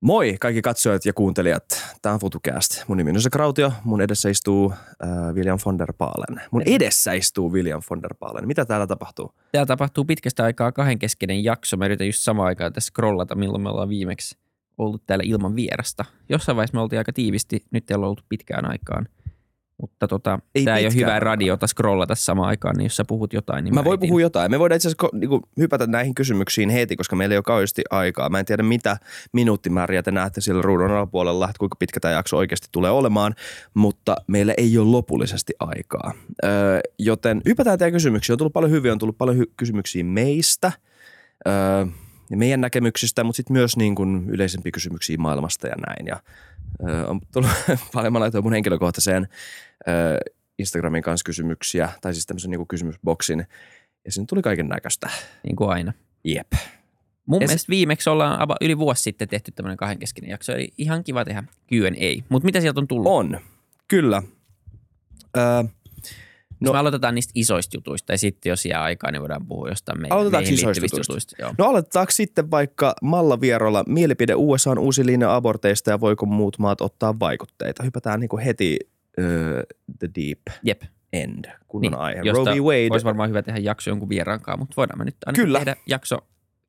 Moi kaikki katsojat ja kuuntelijat. Tämä on FutuCast. Mun nimi on Jose Krautio. Mun edessä istuu äh, William von der Paalen. Mun edessä istuu William von der Paalen. Mitä täällä tapahtuu? Täällä tapahtuu pitkästä aikaa kahdenkeskeinen jakso. Mä yritän just samaan aikaan tässä scrollata, milloin me ollaan viimeksi ollut täällä ilman vierasta. Jossain vaiheessa me oltiin aika tiivisti, nyt ei olla ollut pitkään aikaan. Mutta tota, Ei tämä ei ole hyvää radiota scrollata samaan aikaan, niin jos sä puhut jotain, niin Mä voin etin. puhua jotain. Me voidaan itse asiassa ko- niinku, hypätä näihin kysymyksiin heti, koska meillä ei ole kauheasti aikaa. Mä en tiedä, mitä minuuttimääriä te näette sillä ruudun alapuolella, että kuinka pitkä tämä jakso oikeasti tulee olemaan, mutta meillä ei ole lopullisesti aikaa. Öö, joten hypätään teidän kysymyksiin. On tullut paljon hyviä, on tullut paljon hy- kysymyksiä meistä. Öö, ja meidän näkemyksistä, mutta sitten myös niin kuin yleisempiä kysymyksiä maailmasta ja näin. Ja, ö, on tullut paljon, mä laitoin mun henkilökohtaiseen Instagramin kanssa kysymyksiä, tai siis tämmöisen niin kuin kysymysboksin, ja sinne tuli kaiken näköistä. Niin kuin aina. Jep. Mun se- mielestä viimeksi ollaan yli vuosi sitten tehty tämmöinen kahdenkeskinen jakso, eli ihan kiva tehdä Q&A. Mutta mitä sieltä on tullut? On, kyllä. Öö, No. Me aloitetaan niistä isoista jutuista ja sitten jos jää aikaa, niin voidaan puhua jostain meidän, Aloitetaanko meihin isoista jutuista? jutuista. Joo. no aloitetaanko sitten vaikka Malla Vierolla mielipide USA on uusi linja aborteista ja voiko muut maat ottaa vaikutteita? Hypätään niin kuin heti the deep Jep. end, kunnon Niin, aihe. josta Roe. Wade. Olisi varmaan hyvä tehdä jakso jonkun vieraankaan, mutta voidaan me nyt ainakin Kyllä. tehdä jakso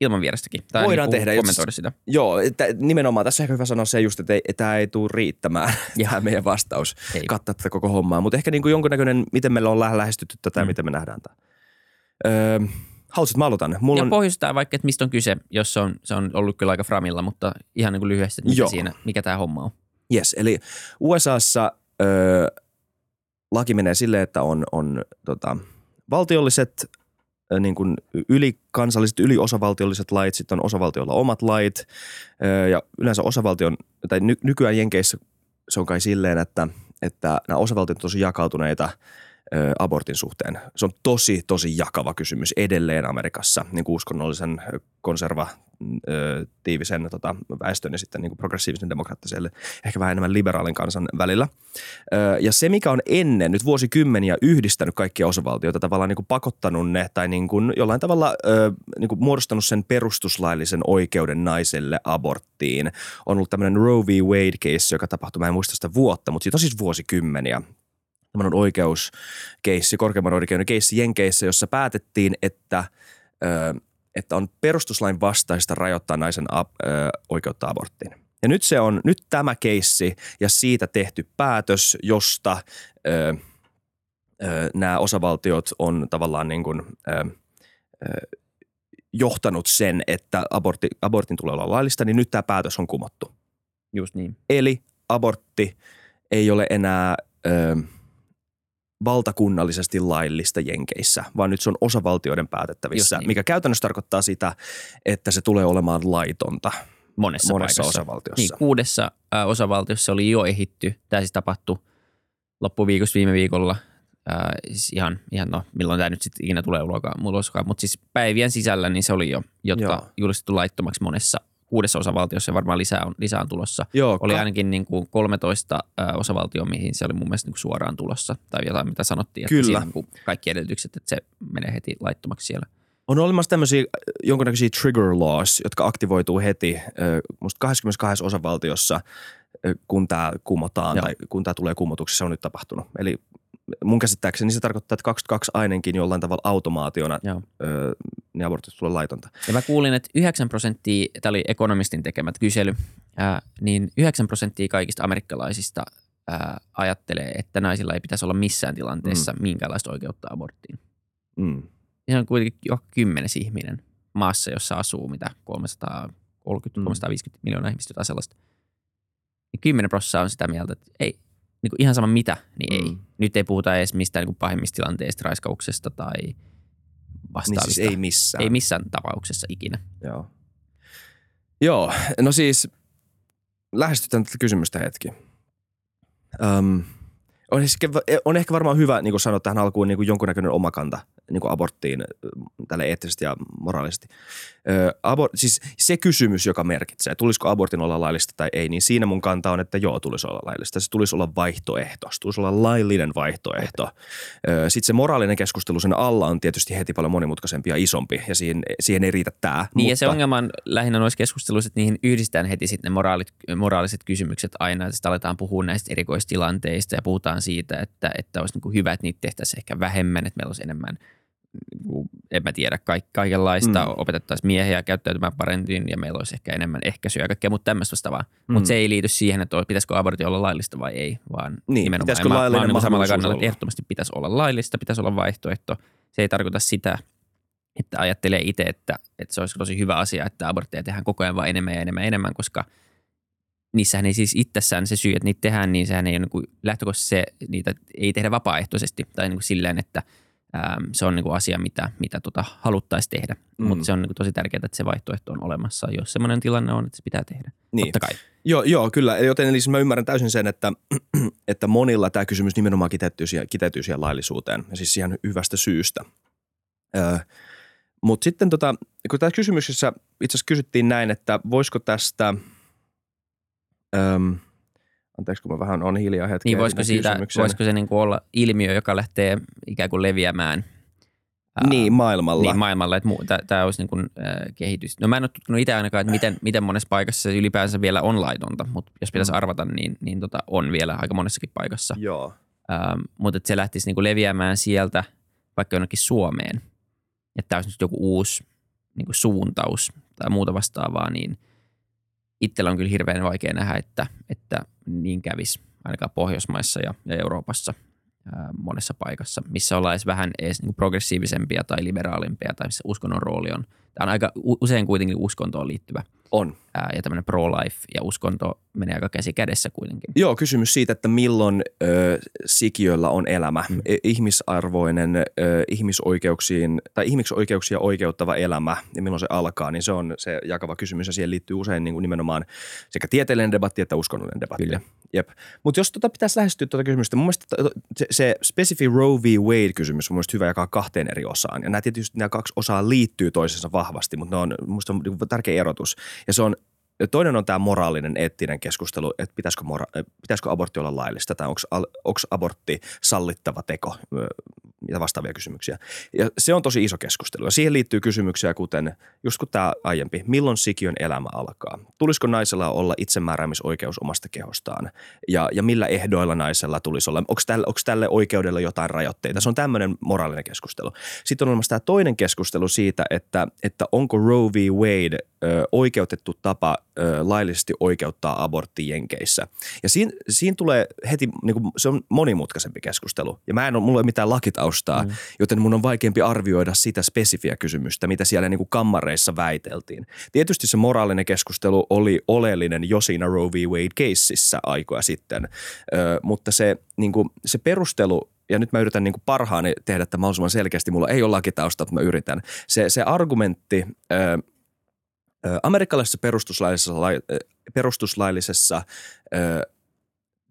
ilman vierastakin. Tai Voidaan niin tehdä, kommentoida sitä. Joo, että nimenomaan tässä on ehkä hyvä sanoa se just, että tämä ei tule riittämään, tämä meidän vastaus, Ei. kattaa tätä koko hommaa. Mutta ehkä niin kuin jonkunnäköinen, miten meillä on lähe- lähestytty tätä ja Mm. miten me nähdään tämä. Öö, haluaisit, mä aloitan? Mulla Ja on, pohjustaa vaikka, että mistä on kyse, jos se on, se on ollut kyllä aika framilla, mutta ihan niin kuin lyhyesti, että mitä Joo. siinä, mikä tämä homma on. yes, eli USAssa öö, laki menee silleen, että on, on tota, valtiolliset niin kuin ylikansalliset, yliosavaltiolliset lait, sitten on osavaltioilla omat lait ja yleensä osavaltion, tai ny, nykyään Jenkeissä se on kai silleen, että, että nämä osavaltiot on tosi jakautuneita abortin suhteen. Se on tosi, tosi jakava kysymys edelleen Amerikassa, niin kuin uskonnollisen konservatiivisen tota, väestön ja sitten niin kuin progressiivisen demokraattiselle, ehkä vähän enemmän liberaalin kansan välillä. Ja se, mikä on ennen nyt vuosikymmeniä yhdistänyt kaikkia osavaltioita, tavallaan niin kuin pakottanut ne tai niin kuin jollain tavalla niin kuin muodostanut sen perustuslaillisen oikeuden naiselle aborttiin, on ollut tämmöinen Roe v. Wade-case, joka tapahtui, mä en muista sitä vuotta, mutta siitä on siis vuosikymmeniä tämmöinen oikeuskeissi, korkeimman oikeuden keissi Jenkeissä, jossa päätettiin, että, ö, että on perustuslain vastaista rajoittaa naisen ab, ö, oikeutta aborttiin. Ja nyt se on, nyt tämä keissi ja siitä tehty päätös, josta ö, ö, nämä osavaltiot on tavallaan niin kuin, ö, ö, johtanut sen, että abortti, abortin tulee olla laillista, niin nyt tämä päätös on kumottu. Just niin. Eli abortti ei ole enää ö, valtakunnallisesti laillista Jenkeissä, vaan nyt se on osavaltioiden päätettävissä, Just niin. mikä käytännössä tarkoittaa sitä, että se tulee olemaan laitonta Monessa, monessa paikassa. osavaltiossa. Niin, kuudessa osavaltiossa oli jo ehitty. Tämä siis tapahtui loppuviikosta viime viikolla. Äh, siis ihan, ihan, no, milloin tämä nyt sitten ikinä tulee uloskaan, mutta siis päivien sisällä niin se oli jo, jotka. Joo. julistettu laittomaksi monessa kuudessa osavaltiossa ja varmaan lisää on, lisää on tulossa. Joo, Oli ka- ainakin niin kuin 13 äh, osavaltioa, mihin se oli mun mielestä niin kuin suoraan tulossa tai jotain, mitä sanottiin. Että Kyllä. siinä niin kuin kaikki edellytykset, että se menee heti laittomaksi siellä. on olemassa tämmöisiä jonkunnäköisiä trigger laws, jotka aktivoituu heti musta 22 osavaltiossa, kun tämä kumotaan Joo. tai kun tämä tulee kumotuksi, se on nyt tapahtunut. Eli mun käsittääkseni se tarkoittaa, että 22 ainakin jollain tavalla automaationa Joo. ö, ne abortit tulee laitonta. Ja mä kuulin, että 9 prosenttia, tämä oli ekonomistin tekemät kysely, ää, niin 9 prosenttia kaikista amerikkalaisista ää, ajattelee, että naisilla ei pitäisi olla missään tilanteessa mm. minkäänlaista oikeutta aborttiin. Mm. Ja se on kuitenkin jo kymmenes ihminen maassa, jossa asuu mitä 330-350 Mm. miljoonaa ihmistä, jotain sellaista. Niin 10 prosenttia on sitä mieltä, että ei, niin kuin ihan sama mitä, niin ei. Mm. Nyt ei puhuta edes mistään niin kuin pahimmista tilanteista, raiskauksesta tai Niin vastaavista. siis ei missään. ei missään tapauksessa ikinä. Joo. Joo, no siis lähestytään tätä kysymystä hetki. Öm, On, ehkä, on ehkä varmaan hyvä niin kuin sanoa tähän alkuun niin kuin jonkunnäköinen omakanta niin kuin aborttiin tälle eettisesti ja moraalisesti. Ö, abor, siis se kysymys, joka merkitsee, tulisiko abortin olla laillista tai ei, niin siinä mun kanta on, että joo, tulisi olla laillista. Se tulisi olla vaihtoehto. Se tulisi olla laillinen vaihtoehto. Sitten se moraalinen keskustelu sen alla on tietysti heti paljon monimutkaisempi ja isompi, ja siihen, siihen ei riitä tämä. Niin mutta... ja se ongelma on lähinnä noissa keskusteluissa, että niihin yhdistetään heti sitten ne moraalit, moraaliset kysymykset aina, että sitten aletaan puhua näistä erikoistilanteista ja puhutaan siitä, että, että olisi niin kuin hyvä, että niitä tehtäisiin ehkä vähemmän, että meillä olisi enemmän – Niinku, en mä tiedä, ka- kaikenlaista, mm. opetettaisiin miehiä käyttäytymään paremmin ja meillä olisi ehkä enemmän ehkäisyä ja kaikkea mutta tämmöistä vastaavaa. Mm. Mutta se ei liity siihen, että pitäisikö abortti olla laillista vai ei, vaan niin, nimenomaan. Pitäisikö mä, mä olen samalla kannalla, että ehdottomasti pitäisi olla laillista, pitäisi olla vaihtoehto. Se ei tarkoita sitä, että ajattelee itse, että, että se olisi tosi hyvä asia, että abortteja tehdään koko ajan vain enemmän ja enemmän ja enemmän, koska niissähän ei siis itsessään se syy, että niitä tehdään, niin sehän ei ole niin lähtökohtaisesti se, niitä ei tehdä vapaaehtoisesti tai niin kuin silleen, että – Ähm, se on niin kuin asia, mitä, mitä tota haluttaisiin tehdä. Mm. Mutta se on niin kuin tosi tärkeää, että se vaihtoehto on olemassa, jos sellainen tilanne on, että se pitää tehdä. Niin. Totta kai. Joo, joo, kyllä. Joten eli siis mä ymmärrän täysin sen, että, että monilla tämä kysymys nimenomaan kiteytyy siihen, kiteytyy siihen laillisuuteen ja siis siihen hyvästä syystä. Öö, Mutta sitten tota, kun tässä kysymyksessä itse asiassa kysyttiin näin, että voisiko tästä öö, – Anteeksi, kun mä vähän on hiljaa hetken. Niin voisiko, siitä, voisiko se niin kuin olla ilmiö, joka lähtee ikään kuin leviämään niin, maailmalla. Niin, maailmalla, että tämä olisi niin kuin, äh, kehitys. No mä en ole tutkinut itse ainakaan, että miten, miten monessa paikassa se ylipäänsä vielä on laitonta, mutta jos pitäisi mm. arvata, niin, niin tota, on vielä aika monessakin paikassa. Joo. Ähm, mutta että se lähtisi niin kuin leviämään sieltä vaikka jonnekin Suomeen, että tämä olisi nyt joku uusi niin kuin suuntaus tai muuta vastaavaa, niin – itsellä on kyllä hirveän vaikea nähdä, että, että niin kävisi ainakaan Pohjoismaissa ja, ja Euroopassa ää, monessa paikassa, missä ollaan edes vähän edes niin progressiivisempia tai liberaalimpia tai missä uskonnon rooli on. Tämä on aika usein kuitenkin uskontoon liittyvä – on. Ää, ja tämmöinen pro-life ja uskonto menee aika käsi kädessä kuitenkin. Joo, kysymys siitä, että milloin ö, sikiöllä on elämä, mm. E, ihmisarvoinen, ö, ihmisoikeuksiin tai ihmisoikeuksia oikeuttava elämä ja milloin se alkaa, niin se on se jakava kysymys ja siihen liittyy usein niin kuin nimenomaan sekä tieteellinen debatti että uskonnollinen debatti. Kyllä. Jep. Mutta jos tota pitäisi lähestyä tuota kysymystä, mun mielestä se, se spesifi Roe v. Wade-kysymys on mun hyvä jakaa kahteen eri osaan. Ja nämä tietysti nämä kaksi osaa liittyy toisensa vahvasti, mutta ne on mun on tärkeä erotus. Ja se on Toinen on tämä moraalinen, eettinen keskustelu, että pitäisikö, mora- pitäisikö abortti olla laillista tai onko abortti sallittava teko ja vastaavia kysymyksiä. Ja se on tosi iso keskustelu ja siihen liittyy kysymyksiä kuten, just kuin tämä aiempi, milloin sikiön elämä alkaa? Tulisiko naisella olla itsemääräämisoikeus omasta kehostaan ja, ja millä ehdoilla naisella tulisi olla? Onko tälle, onko tälle oikeudelle jotain rajoitteita? Se on tämmöinen moraalinen keskustelu. Sitten on olemassa tämä toinen keskustelu siitä, että, että onko Roe v. Wade ö, oikeutettu tapa ö, laillisesti oikeuttaa abortti Jenkeissä. Ja siinä, siinä tulee heti, niin kuin, se on monimutkaisempi keskustelu. Ja mä en ole, mulla ei mitään lakitaustaa, mm. joten mun on vaikeampi arvioida sitä spesifiä kysymystä, mitä siellä niin kuin kammareissa väiteltiin. Tietysti se moraalinen keskustelu oli oleellinen jo siinä Roe v. Wade-keississä aikoja sitten, ö, mutta se, niin kuin, se perustelu ja nyt mä yritän niin kuin parhaani tehdä tämä mahdollisimman selkeästi. Mulla ei ole lakitausta, mutta mä yritän. Se, se argumentti, amerikkalaisessa perustuslaillisessa, perustuslaillisessa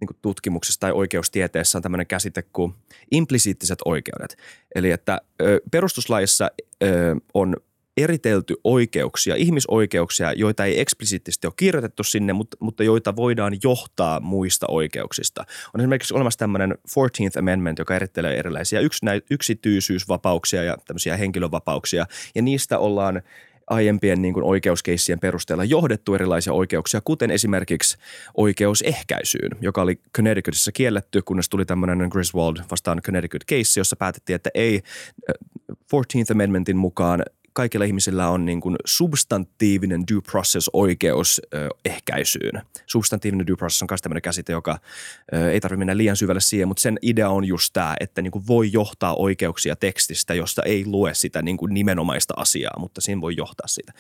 niin tutkimuksessa tai oikeustieteessä on tämmöinen käsite kuin implisiittiset oikeudet. Eli että perustuslaissa on eritelty oikeuksia, ihmisoikeuksia, joita ei eksplisiittisesti ole kirjoitettu sinne, mutta, mutta joita voidaan johtaa muista oikeuksista. On esimerkiksi olemassa tämmöinen 14th Amendment, joka erittelee erilaisia yksityisyysvapauksia ja tämmöisiä henkilövapauksia, ja niistä ollaan aiempien niin kuin oikeuskeissien perusteella johdettu erilaisia oikeuksia, kuten esimerkiksi oikeus ehkäisyyn, joka oli Connecticutissa kielletty, kunnes tuli tämmöinen Griswold vastaan Connecticut case, jossa päätettiin, että ei 14th Amendmentin mukaan kaikilla ihmisillä on niin kuin substantiivinen due process-oikeus ö, ehkäisyyn. Substantiivinen due process on myös tämmöinen käsite, joka ei tarvitse mennä liian syvälle siihen, mutta sen idea on just tämä, että niin kuin voi johtaa oikeuksia tekstistä, josta ei lue sitä niin kuin nimenomaista asiaa, mutta siinä voi johtaa sitä.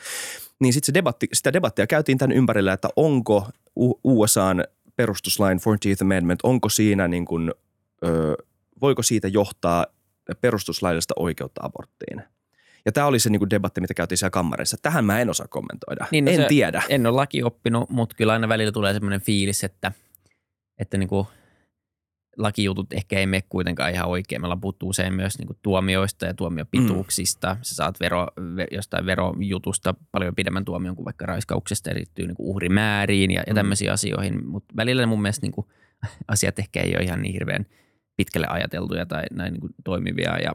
Niin sitten debatti, sitä debattia käytiin tämän ympärillä, että onko USAn perustuslain 14th Amendment, onko siinä niin kuin, voiko siitä johtaa perustuslaillista oikeutta aborttiin – ja tämä oli se niin kuin debatti, mitä käytiin siellä kammarissa. Tähän mä en osaa kommentoida. Niin, no en se, tiedä. En ole laki oppinut, mutta kyllä aina välillä tulee sellainen fiilis, että, että niin kuin lakijutut ehkä ei mene kuitenkaan ihan oikein. Meillä puhuttu usein myös niin kuin tuomioista ja tuomiopituuksista. Mm. Sä saat vero, jostain verojutusta paljon pidemmän tuomion kuin vaikka raiskauksesta liittyy niin uhrimääriin ja, ja mm. tämmöisiin asioihin. Mutta välillä mun mielestä niin kuin, asiat ehkä ei ole ihan niin hirveän pitkälle ajateltuja tai näin niin kuin toimivia. Ja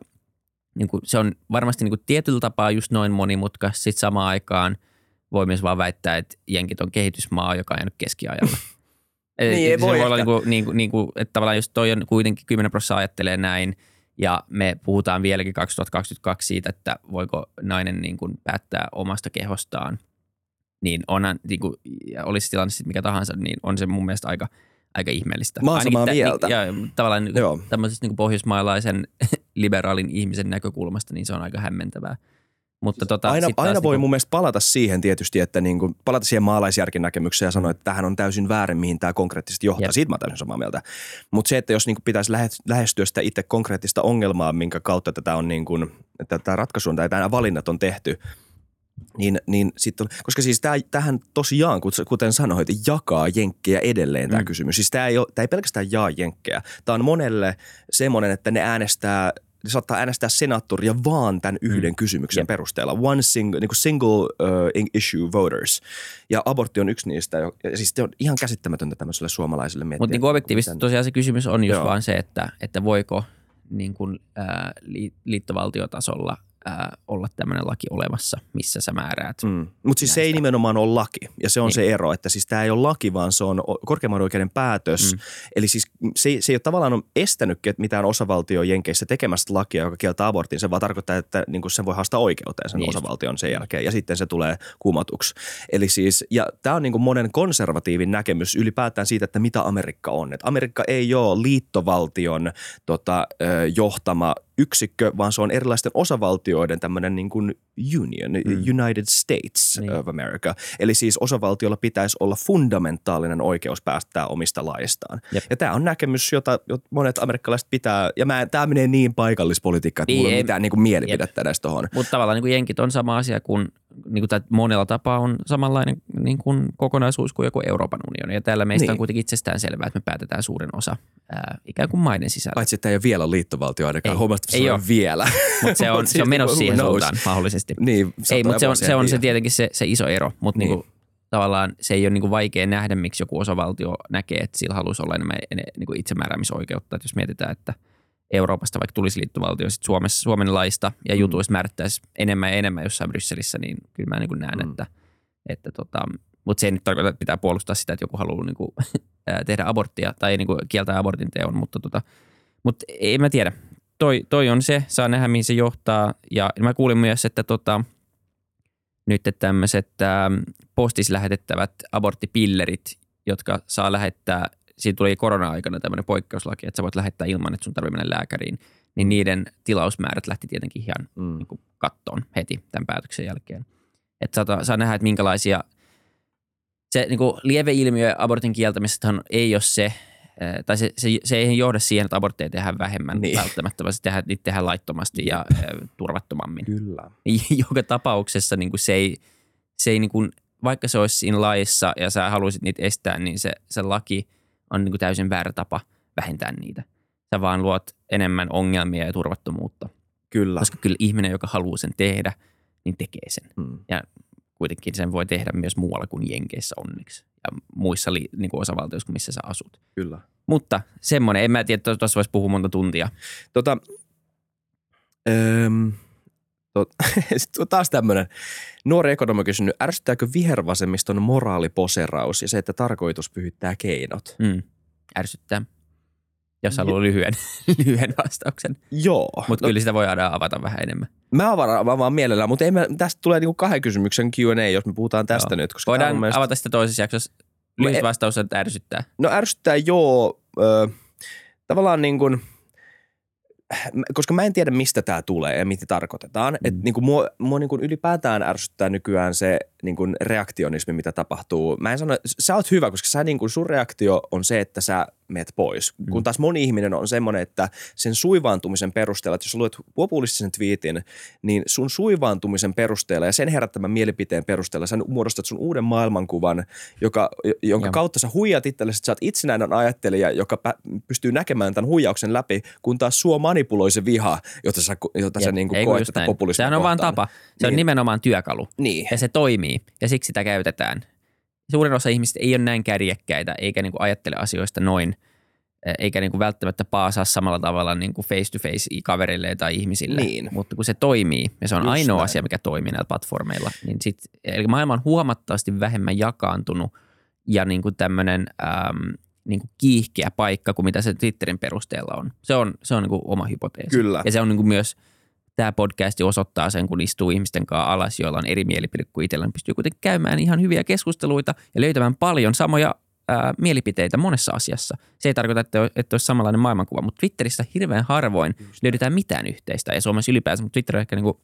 niin kuin, se on varmasti niin kuin tietyllä tapaa just noin monimutkaista. Sitten samaan aikaan voi myös vaan väittää, että jenkit on kehitysmaa, joka on jäänyt keskiajalla. niin, ei se voi voi olla niin kuin, niin kuin, niin kuin, että tavallaan just toi on kuitenkin 10 prosenttia ajattelee näin ja me puhutaan vieläkin 2022 siitä, että voiko nainen niin kuin päättää omasta kehostaan, niin onhan, niin kuin, ja olisi tilanne sitten mikä tahansa, niin on se mun mielestä aika, aika ihmeellistä. Mä oon samaa mieltä. Ja tavallaan niin Joo. kuin, tämmöisestä niin kuin pohjoismaalaisen liberaalin ihmisen näkökulmasta, niin se on aika hämmentävää. Mutta tota, Aina, aina voi niinku- mun mielestä palata siihen tietysti, että niin kuin, palata siihen maalaisjärkin näkemykseen ja sanoa, että tähän on täysin väärin, mihin tämä konkreettisesti johtaa. Jep. Siitä mä täysin samaa mieltä. Mutta se, että jos niin kuin pitäisi lähe- lähestyä sitä itse konkreettista ongelmaa, minkä kautta tätä on niin kuin, että tämä ratkaisu on tai nämä valinnat on tehty, niin, niin sitten, koska siis tää, tähän tosiaan, kut- kuten sanoit, jakaa jenkkejä edelleen tämä Mm. kysymys. Siis tämä ei, ole- tää ei pelkästään jaa jenkkejä. Tämä on monelle semmoinen, että ne äänestää ne saattaa äänestää senaattoria vaan tämän yhden Mm. kysymyksen Jep. perusteella. One single, niin single uh, issue voters. Ja abortti on yksi niistä. Ja siis se on ihan käsittämätöntä tämmöiselle suomalaiselle miettiä. Mutta niin objektiivisesti miten- tosiaan se kysymys on just Joo. vaan se, että, että voiko niin kuin, li, liittovaltiotasolla ää, olla tämmöinen laki olemassa, missä sä määräät. Mm. Mutta siis se ei nimenomaan ole laki. Ja se on Niin. se ero, että siis tämä ei ole laki, vaan se on korkeimman oikeuden päätös. Mm. Eli siis se, se ei ole tavallaan estänyt mitään osavaltio Jenkeissä tekemästä lakia, joka kieltää abortin. Se vaan tarkoittaa, että niin sen voi haastaa oikeuteen sen Niin osavaltion sen jälkeen. Ja sitten se tulee kumatuksi. Eli siis, ja tämä on niin monen konservatiivin näkemys ylipäätään siitä, että mitä Amerikka on. Et Amerikka ei ole liittovaltion tota, johtama yksikkö, vaan se on erilaisten osavaltioiden tämmöinen niin kuin union, Mm. United States Niin. of America. Eli siis osavaltiolla pitäisi olla fundamentaalinen oikeus päättää omista laistaan. Jep. Ja tämä on näkemys, jota, monet amerikkalaiset pitää, ja tämä menee niin paikallispolitiikkaan, että Niin, mulla ei ole mitään niin kuin mielipidettä edes tuohon. Mutta tavallaan niin kuin jenkit on sama asia kuin, niin kuin, tai monella tapaa on samanlainen niin kuin kokonaisuus kuin joku Euroopan unioni. Ja täällä meistä Niin. on kuitenkin itsestään selvää, että me päätetään suurin osa ää, ikään kuin maiden sisällä. Paitsi, että tämä ei ole vielä liittovaltio ainakaan. Ei. Huomattavasti Ei ole. vielä. Mutta se on, Mut se on menossa siihen knows? suuntaan mahdollisesti. Niin, Ei, mutta se on, se, on se tietenkin se, se iso ero, mutta Niin. niin. tavallaan se ei ole niinku vaikea nähdä, miksi joku osavaltio näkee, että sillä haluaisi olla enemmän ene, niinku itsemääräämisoikeutta. Että jos mietitään, että Euroopasta vaikka tulisi liittovaltio, sit Suomessa, Suomen laista ja Mm. jutuista määrittäisi enemmän ja enemmän jossain Brysselissä, niin kyllä mä niinku näen, Mm. mm. että, että tota, mutta se ei nyt tarkoita, että pitää puolustaa sitä, että joku haluaa niinku, ää, tehdä aborttia tai niinku kieltää abortin teon, mutta tota, mut ei mä tiedä. Toi, toi on se, saa nähdä mihin se johtaa. Ja mä kuulin myös, että tota, nyt tämmöiset ähm, postis lähetettävät aborttipillerit, jotka saa lähettää, siitä tuli korona-aikana tämmöinen poikkeuslaki, että sä voit lähettää ilman, että sun tarvitsee mennä lääkäriin, niin niiden tilausmäärät lähti tietenkin ihan Mm. niin kuin kattoon heti tämän päätöksen jälkeen. Että saa, saa nähdä, että minkälaisia, se niin kuin lieveilmiö abortin kieltämisestähän ei ole se, ää, tai se, se, se ei johda siihen, että abortteja tehdään vähemmän Niin. välttämättä, vaan se tehdään, niitä tehdään laittomasti ja ää, turvattomammin. Kyllä. Joka tapauksessa niin kuin se ei, se ei niin kuin, vaikka se olisi siinä laissa ja sä haluaisit niitä estää, niin se, se laki on niin kuin täysin väärä tapa vähentää niitä. Sä vaan luot enemmän ongelmia ja turvattomuutta. Kyllä. Koska kyllä ihminen, joka haluaa sen tehdä, niin tekee sen. Mm. Kuitenkin sen voi tehdä myös muualla kuin Jenkeissä onneksi ja muissa li, niin kuin osavaltioissa missä sä asut. Kyllä. Mutta semmoinen, en mä tiedä, että tuossa voisi puhua monta tuntia. Tota, tot, sit on taas tämmöinen nuori ekonomi on kysynyt, ärsyttääkö vihervasemmiston moraaliposeraus ja se, että tarkoitus pyhittää keinot? Mm. Ärsyttää, jos haluaa lyhyen, lyhyen vastauksen. Joo. Mutta no, kyllä sitä voidaan avata vähän enemmän. Mä avaan vaan mielellään, mutta ei me, tästä tulee niinku kahden kysymyksen Q&A, jos me puhutaan tästä Joo. nyt. Koska Voidaan mielestä- avata sitä toisessa jaksossa. Lyhyt en- vastaus on, että ärsyttää. No ärsyttää joo. Ö, tavallaan niin kuin, koska mä en tiedä mistä tämä tulee ja mitä tarkoitetaan. Mm. Että niin kuin mua, mua niin kuin ylipäätään ärsyttää nykyään se niin kuin reaktionismi, mitä tapahtuu. Mä en sano, sä oot hyvä, koska sä niin kuin sun reaktio on se, että sä meet pois. Mm. Kun taas moni ihminen on semmoinen, että sen suivaantumisen perusteella, että jos luet populistisen twiitin, niin sun suivaantumisen perusteella ja sen herättämän mielipiteen perusteella sä muodostat sun uuden maailmankuvan, joka, jonka Joo. kautta sä huijat itsellesi, että sä oot itsenäinen ajattelija, joka pystyy näkemään tämän huijauksen läpi, kun taas sua manipuloi se viha, jota sä, jota sä niin kuin koet tätä populismia Sehän on vaan tapa. Se niin. on nimenomaan työkalu. Niin. Ja se toimii ja siksi sitä käytetään. Suurin osa ihmisistä ei ole näin kärjekkäitä eikä niin kuin ajattele asioista noin – eikä niin kuin välttämättä paasaa samalla tavalla niin kuin face to face kaverille tai ihmisille. Niin. Mutta kun se toimii, ja se on Just ainoa näin. asia, mikä toimii näillä platformeilla, niin sit, eli maailma on huomattavasti vähemmän jakaantunut ja niin kuin tämmöinen äm, niin kuin kiihkeä paikka kuin mitä se Twitterin perusteella on. Se on, se on niin kuin oma hypoteesi. Kyllä. Ja se on niin kuin myös, tämä podcast osoittaa sen, kun istuu ihmisten kanssa alas, joilla on eri mielipide kuin itsellä, niin pystyy kuitenkin käymään ihan hyviä keskusteluita ja löytämään paljon samoja ää, mielipiteitä monessa asiassa. Se ei tarkoita, että, että olisi samanlainen maailmankuva, mutta Twitterissä hirveän harvoin Just. löydetään mitään yhteistä ja Suomessa ylipäänsä, mutta Twitter on ehkä niin kuin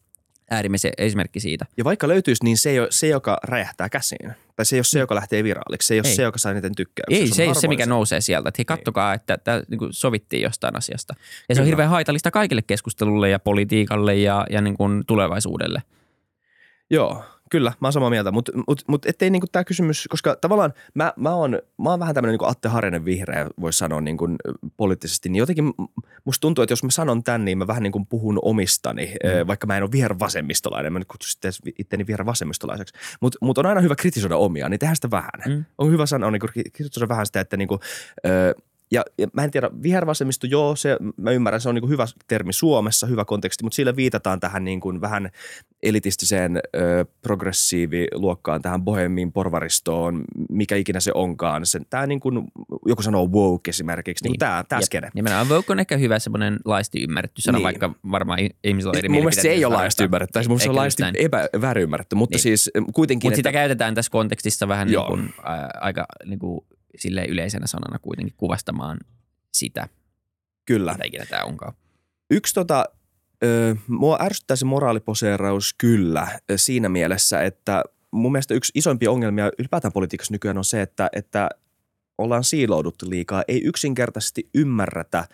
äärimmäisen esimerkki siitä. Ja vaikka löytyisi, niin se ei ole se, joka räjähtää käsiin. Tai se ei ole se, joka lähtee viraaliksi. Se ei ole ei. se, joka saa niiden tykkäyksiä. Ei, se, se ei ole se, mikä nousee sieltä. Että hei, kattokaa, että tämä niin kuin sovittiin jostain asiasta. Ja Kyllä. se on hirveän haitallista kaikille keskustelulle ja politiikalle ja, ja niin kuin tulevaisuudelle. Joo, Kyllä, mä oon samaa mieltä, mutta mut, mut ettei niinku tämä kysymys, koska tavallaan mä, mä, oon, mä oon vähän tämmöinen niinku Atte Harjanen vihreä, voisi sanoa niinku poliittisesti, niin jotenkin musta tuntuu, että jos mä sanon tämän, niin mä vähän niinku puhun omistani, mm. vaikka mä en ole vihervasemmistolainen, mä nyt kutsun itteni vihervasemmistolaiseksi, mutta mut on aina hyvä kritisoida omia, niin tehdään sitä vähän. Mm. On hyvä sanoa niinku, kritisoida vähän sitä, että niinku, ö, ja, ja mä en tiedä, vihervasemmisto, joo, se, mä ymmärrän, se on niin hyvä termi Suomessa, hyvä konteksti, mutta sillä viitataan tähän niin kuin vähän elitistiseen ö, progressiiviluokkaan, tähän bohemiin porvaristoon, mikä ikinä se onkaan. Se, tää niin kuin, joku sanoo woke esimerkiksi, niin, niin tämä, tämä skene. Nimenomaan woke on ehkä hyvä semmoinen laisti ymmärretty sana, niin. vaikka varmaan ihmisillä on eri Mun mielestä se ei ole laisti ymmärretty, se on laisti epä, väärin ymmärretty, mutta niin. siis kuitenkin. Mutta että... sitä käytetään tässä kontekstissa vähän niin kuin, ä, aika niin kuin sille yleisenä sanana kuitenkin kuvastamaan sitä. Kyllä. Mitä ikinä tämä onkaan. Yksi tota, ö, mua ärsyttää se moraaliposeeraus kyllä siinä mielessä, että mun mielestä yksi isoimpia ongelmia ylipäätään politiikassa nykyään on se, että, että ollaan siilouduttu liikaa, ei yksinkertaisesti ymmärretä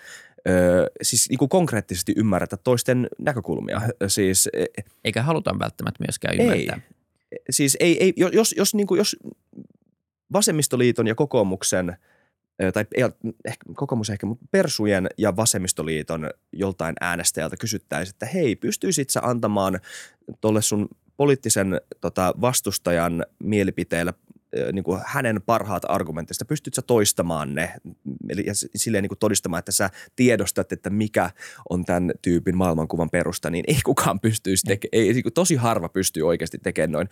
Öö, siis niin kuin konkreettisesti ymmärretä toisten näkökulmia. Siis, e, Eikä haluta välttämättä myöskään ymmärtää. Ei. Siis ei, ei, jos, jos, niin kuin, jos vasemmistoliiton ja kokoomuksen tai ei, ehkä, kokoomus ehkä, mutta Persujen ja Vasemmistoliiton joltain äänestäjältä kysyttäisiin, että hei, pystyisit sä antamaan tuolle sun poliittisen tota, vastustajan mielipiteellä niin kuin hänen parhaat argumentista, pystyt sä toistamaan ne eli ja silleen niin kuin todistamaan, että sä tiedostat, että mikä on tämän tyypin maailmankuvan perusta, niin ei kukaan pystyisi tekemään, ei, niin tosi harva pystyy oikeasti tekemään noin.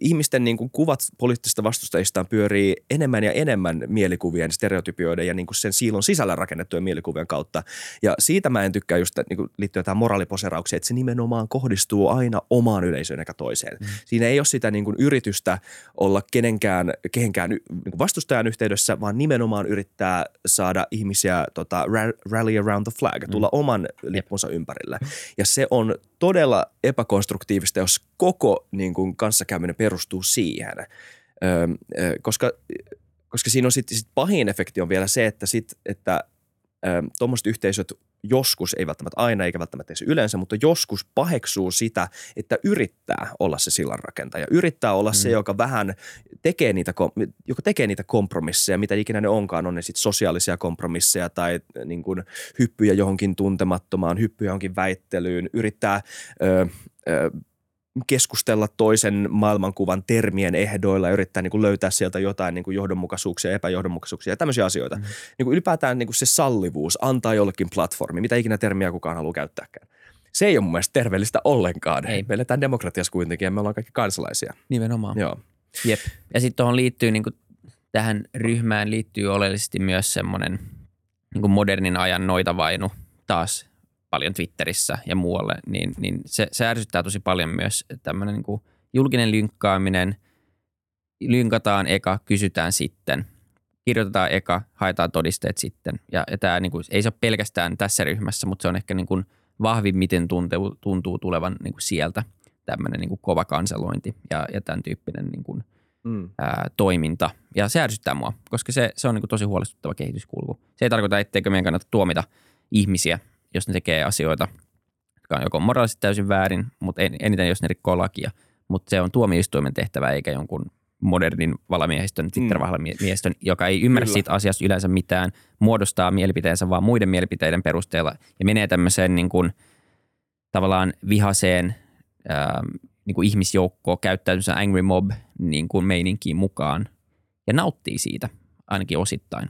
Ihmisten niin kuin kuvat poliittisista vastustajistaan pyörii enemmän ja enemmän mielikuvien, stereotypioiden ja niin kuin sen siilon sisällä rakennettujen mielikuvien kautta. Ja siitä mä en tykkää just niin kuin liittyen tähän moraaliposeraukseen, että se nimenomaan kohdistuu aina omaan yleisöön eikä toiseen. Mm. Siinä ei ole sitä niin kuin yritystä olla kenenkään kenenkään, kehenkään niin vastustajan yhteydessä, vaan nimenomaan yrittää saada ihmisiä tota, rally around the flag, tulla mm. oman lippunsa ympärille. Ja se on todella epäkonstruktiivista, jos koko niin kuin, kanssakäyminen perustuu siihen. Öö, koska, koska siinä on sitten sit pahin efekti on vielä se, että, sit, että tuommoiset yhteisöt joskus, ei välttämättä aina eikä välttämättä edes yleensä, mutta joskus paheksuu sitä, että yrittää olla se sillanrakentaja. Yrittää olla mm. se, joka vähän tekee niitä, joka tekee niitä kompromisseja, mitä ikinä ne onkaan, on ne sitten sosiaalisia kompromisseja tai niin kuin hyppyjä johonkin tuntemattomaan, hyppyjä johonkin väittelyyn, yrittää ö, ö, keskustella toisen maailmankuvan termien ehdoilla ja yrittää niin kuin löytää sieltä jotain niin kuin johdonmukaisuuksia, epäjohdonmukaisuuksia ja tämmöisiä asioita. Mm. Niin kuin ylipäätään niin kuin se sallivuus antaa jollekin platformi, mitä ikinä termiä kukaan haluaa käyttääkään. Se ei ole mun mielestä terveellistä ollenkaan. Ei. Me eletään demokratiassa kuitenkin ja me ollaan kaikki kansalaisia. Nimenomaan. Joo. Jep. Ja sitten tuohon liittyy, niin kuin, tähän ryhmään liittyy oleellisesti myös semmoinen niin modernin ajan noitavainu taas paljon Twitterissä ja muualle, niin, niin se, se ärsyttää tosi paljon myös tämmöinen niin julkinen lynkkaaminen. Lynkataan eka, kysytään sitten. Kirjoitetaan eka, haetaan todisteet sitten. Ja, ja tämä niin kuin, ei se ole pelkästään tässä ryhmässä, mutta se on ehkä niin kuin vahvimmiten tuntuu, tuntuu tulevan niin kuin sieltä tämmöinen niin kuin kova kanselointi ja, ja tämän tyyppinen niin kuin Mm. ää, toiminta. Ja se ärsyttää mua, koska se, se on niin kuin tosi huolestuttava kehityskulku. Se ei tarkoita, etteikö meidän kannata tuomita ihmisiä, jos ne tekee asioita, jotka on joko moraalisesti täysin väärin, mutta en- eniten jos ne rikkoo lakia. Mutta se on tuomioistuimen tehtävä eikä jonkun modernin valamiehistön, Twitter-valamiehistön, joka ei ymmärrä Kyllä. siitä asiasta yleensä mitään, muodostaa mielipiteensä vaan muiden mielipiteiden perusteella ja menee tämmöiseen niin kuin, tavallaan vihaseen ää, niin kuin ihmisjoukkoon käyttäytymiseen angry mob niin kuin meininkiin mukaan ja nauttii siitä ainakin osittain.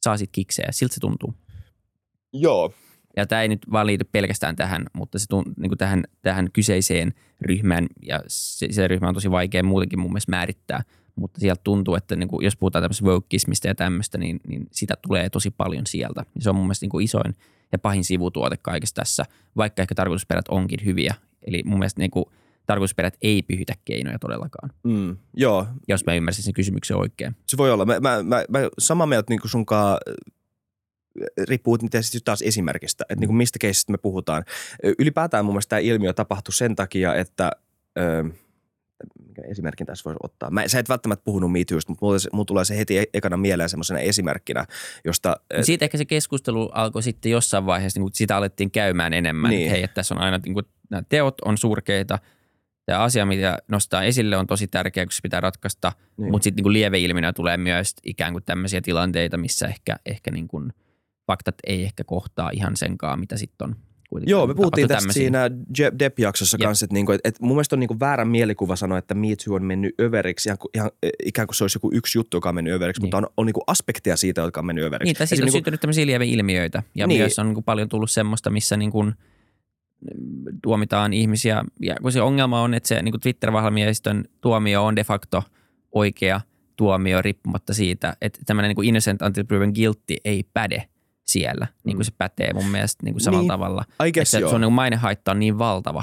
Saa siitä kiksejä, siltä se tuntuu. Joo. Ja tämä ei nyt vaan liity pelkästään tähän, mutta se tunt, niin kuin tähän, tähän kyseiseen ryhmään, ja se, se ryhmä on tosi vaikea muutenkin mun mielestä määrittää, mutta sieltä tuntuu, että niin kuin, jos puhutaan tämmöisestä wokeismista ja tämmöistä, niin, niin sitä tulee tosi paljon sieltä. Ja se on mun mielestä niin kuin isoin ja pahin sivutuote kaikessa tässä, vaikka ehkä tarkoitusperät onkin hyviä. Eli mun mielestä niin kuin, tarkoitusperät ei pyhitä keinoja todellakaan, Mm. Joo, jos mä ymmärsin sen kysymyksen oikein. se voi olla. Mä, mä, mä, mä samaa mieltä niin sunkaan riippuu miten sitten taas esimerkistä, että niin kuin mistä keisistä me puhutaan. Ylipäätään mun mielestä tämä ilmiö tapahtui sen takia, että ö, mikä esimerkin tässä voisi ottaa. Mä, sä et välttämättä puhunut Me Toosta, mutta mulla, mulla tulee se heti e- ekana mieleen semmoisena esimerkkinä, josta ö, Siitä ehkä se keskustelu alkoi sitten jossain vaiheessa, niin kun sitä alettiin käymään enemmän, Niin. niin. että hei, että tässä on aina, niin kuin, nämä teot on surkeita, tämä asia, mitä nostaa esille, on tosi tärkeä, kun se pitää ratkaista, Niin. niin. mutta sitten niin lieveilminä tulee myös ikään kuin tämmöisiä tilanteita, missä ehkä, ehkä niin kuin faktat ei ehkä kohtaa ihan senkaan, mitä sitten on kuitenkin Joo, me puhuttiin tästä tämmöisiä. siinä Depp-jaksossa Jep. kanssa, että, niinku, että, että mun mielestä on niinku väärä mielikuva sanoa, että Me Too on mennyt överiksi, ihan, ihan, eh, ikään kuin se olisi joku yksi juttu, joka on mennyt överiksi, Niin. mutta on, on niinku aspekteja siitä, jotka on mennyt överiksi. Niin, tai siitä on Esimerkiksi syntynyt tämmöisiä lieveilmiöitä ja Niin. myös on niin kuin paljon tullut semmoista, missä niin kuin tuomitaan ihmisiä. Ja kun se ongelma on, että se niin kuin Twitter-vahvamiehistön tuomio on de facto oikea tuomio riippumatta siitä, että tämmöinen niin kuin innocent until proven guilty ei päde siellä, niin kuin se pätee mun mielestä niin kuin samalla Niin. tavalla. Että se, se on niin mainehaitta on niin valtava,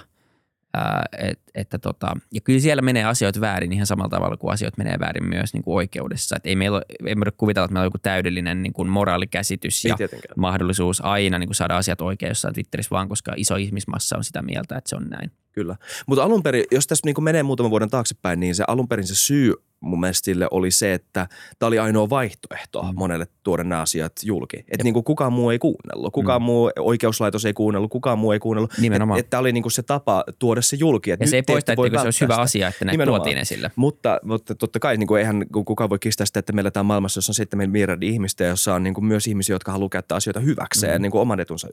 ää, et, että tota, ja kyllä siellä menee asioita väärin ihan samalla tavalla kuin asiat menee väärin myös niin kuin oikeudessa. Et ei meillä ole, ei me kuvitella, että meillä on joku täydellinen niin kuin moraalikäsitys Ei ja tietenkään. mahdollisuus aina niin kuin saada asiat oikein jossain Twitterissä vaan, koska iso ihmismassa on sitä mieltä, että se on näin. Kyllä. Mutta alun perin, jos tässä niinku menee muutaman vuoden taaksepäin, niin se alun perin se syy mun mielestä sille oli se, että tämä oli ainoa vaihtoehto mm. Mm. monelle tuoda nämä asiat julki. Että niinku kukaan muu ei kuunnellut, kukaan mm. muu oikeuslaitos ei kuunnellut, kukaan muu ei kuunnellut. Nimenomaan. Että oli niinku se tapa tuoda se julki. Et Ja se ei poista, etteikö se olisi hyvä asia, että näitä Nimenomaan. tuotiin esille. Mutta, mutta totta kai niin kuin eihän kukaan voi kistää sitä, että meillä tämä maailmassa, jossa on 7 miljardia ihmistä, jossa on niin kuin myös ihmisiä, jotka haluaa käyttää asioita hyväkseen, mm. Mm. niin kuin oman etunsa.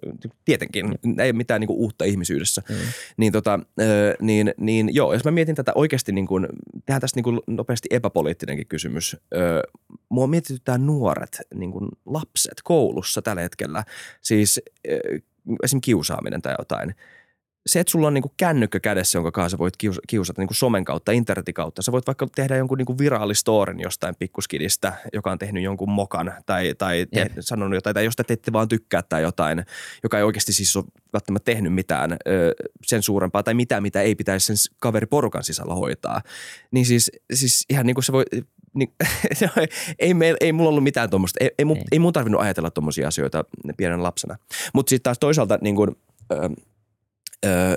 Tietenkin, ei ole mitään niin kuin uutta ihmisyydessä. Mm. Niin, tota, niin, niin joo, jos mä mietin tätä oikeasti, niin kuin, tehdään tästä niin kuin nopeasti epäpoliittinenkin kysymys. Ö, mua mietityttää nuoret, niin kuin lapset koulussa tällä hetkellä. Siis ö, esimerkiksi kiusaaminen tai jotain se, että sulla on niinku kännykkä kädessä, jonka kanssa voit kius- kiusata niinku somen kautta, internetin kautta. Sä voit vaikka tehdä jonkun niinku viraalistorin jostain pikkuskidistä, joka on tehnyt jonkun mokan tai, tai te- sanonut jotain, tai josta te ette vaan tykkää tai jotain, joka ei oikeasti siis ole välttämättä tehnyt mitään ö, sen suurempaa tai mitään, mitä ei pitäisi sen kaveriporukan sisällä hoitaa. Niin siis, siis ihan niin kuin se voi, niin, ei, meil, ei mulla ollut mitään tuommoista, ei, ei, mun, Ei. ei mun tarvinnut ajatella tuommoisia asioita pienen lapsena. Mutta sitten taas toisaalta niin kuin, ö, Öö,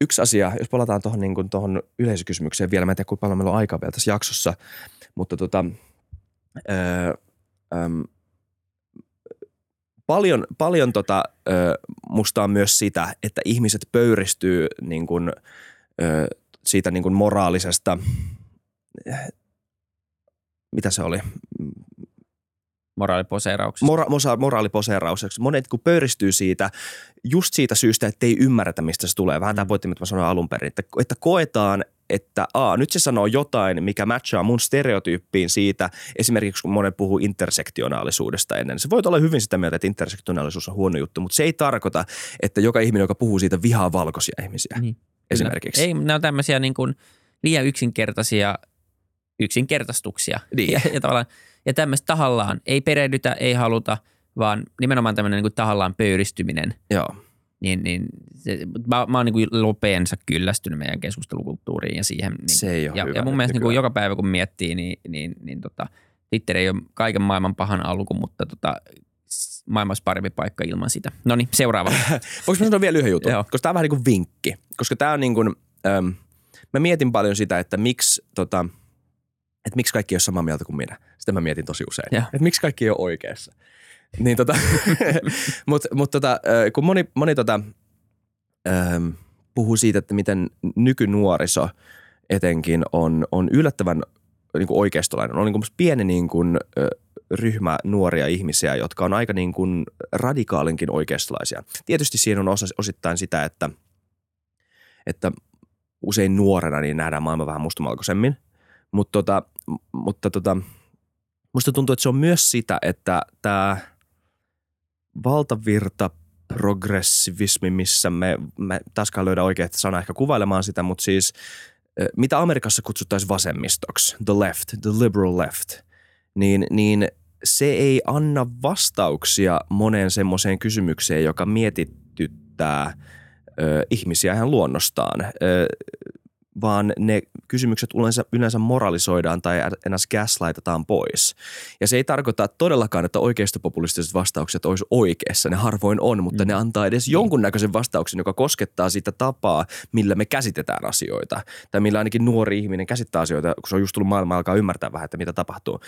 yksi asia, jos palataan tuohon niin yleisökysymykseen vielä, mä en tiedä kuinka paljon meillä on aikaa vielä tässä jaksossa, mutta tota, öö, äm, paljon, paljon tota, öö, musta on myös sitä, että ihmiset pöyristyy niin kuin, öö, siitä niin kuin moraalisesta, mitä se oli, Moraaliposeerauksesta. mora, mosa, moraaliposeeraukseksi. Monet kun pöyristyy siitä just siitä syystä, että ei ymmärretä, mistä se tulee. Vähän tämä pointti, mitä mä sanoin alun perin. Että, että koetaan, että a, nyt se sanoo jotain, mikä matchaa mun stereotyyppiin siitä. Esimerkiksi kun monet puhuu intersektionaalisuudesta ennen. Se voi olla hyvin sitä mieltä, että intersektionaalisuus on huono juttu, mutta se ei tarkoita, että joka ihminen, joka puhuu siitä, vihaa valkoisia ihmisiä Niin. esimerkiksi. Ei, nämä on tämmöisiä niin kuin liian yksinkertaisia yksinkertaistuksia. Niin. Ja, ja, tavallaan, ja tämmöistä tahallaan ei perehdytä, ei haluta, vaan nimenomaan tämmöinen niin kuin tahallaan pöyristyminen. Joo. Niin, niin se, mä, mä oon niin lopeensa kyllästynyt meidän keskustelukulttuuriin ja siihen. Niin, Se ei ole ja, hyvä ja mun mielestä niin kuin joka päivä kun miettii, niin, niin, niin tota, Twitter ei ole kaiken maailman pahan alku, mutta tota, maailma olisi parempi paikka ilman sitä. No niin, seuraava. Voinko mä sanoa vielä yhden jutun? Joo. Koska tämä on vähän niin kuin vinkki. Koska tämä on niin kuin, äm, mä mietin paljon sitä, että miksi tota, että miksi kaikki ei ole samaa mieltä kuin minä. Sitä mä mietin tosi usein. Joo. Että miksi kaikki ei ole oikeassa. Niin tota, mutta mut tota, kun moni, moni tota, äm, puhuu siitä, että miten nykynuoriso etenkin on, on yllättävän niin kuin oikeistolainen. On niin kuin pieni niin kuin, ryhmä nuoria ihmisiä, jotka on aika niin kuin radikaalinkin oikeistolaisia. Tietysti siinä on osa, osittain sitä, että, että usein nuorena niin nähdään maailma vähän mustamalkoisemmin. Mutta tota, mutta tota, musta tuntuu, että se on myös sitä, että tämä valtavirta progressivismi, missä me, me taaskaan löydä oikea sana ehkä kuvailemaan sitä, mutta siis mitä Amerikassa kutsuttaisiin vasemmistoksi, the left, the liberal left, niin, niin se ei anna vastauksia moneen semmoiseen kysymykseen, joka mietityttää ö, ihmisiä ihan luonnostaan. Ö, vaan ne kysymykset yleensä, yleensä moralisoidaan tai enää gaslightetaan pois. Ja se ei tarkoita todellakaan, että oikeistopopulistiset vastaukset olisi oikeassa. Ne harvoin on, mutta mm. ne antaa edes jonkunnäköisen vastauksen, joka koskettaa sitä tapaa, millä me käsitetään asioita. Tai millä ainakin nuori ihminen käsittää asioita, kun se on just tullut maailma alkaa ymmärtää vähän, että mitä tapahtuu.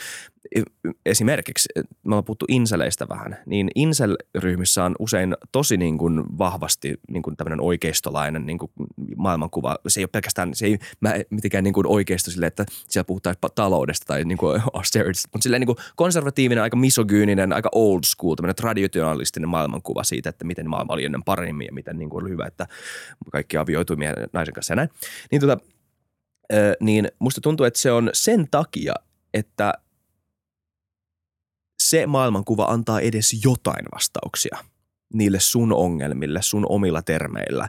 Esimerkiksi, me ollaan puhuttu inseleistä vähän, niin insel-ryhmissä on usein tosi niin kuin vahvasti niin kuin tämmöinen oikeistolainen niin kuin maailmankuva. Se ei ole pelkästään, se ei mä mitenkään niin kuin oikeisto sille, että siellä puhutaan taloudesta tai niin kuin austerity, mutta silleen niin kuin konservatiivinen, aika misogyyninen, aika old school, tämmöinen traditionalistinen maailmankuva siitä, että miten maailma oli ennen paremmin ja miten niin kuin oli hyvä, että kaikki avioitui miehen naisen kanssa ja näin. Niin, tota, niin musta tuntuu, että se on sen takia, että se maailmankuva antaa edes jotain vastauksia niille sun ongelmille, sun omilla termeillä.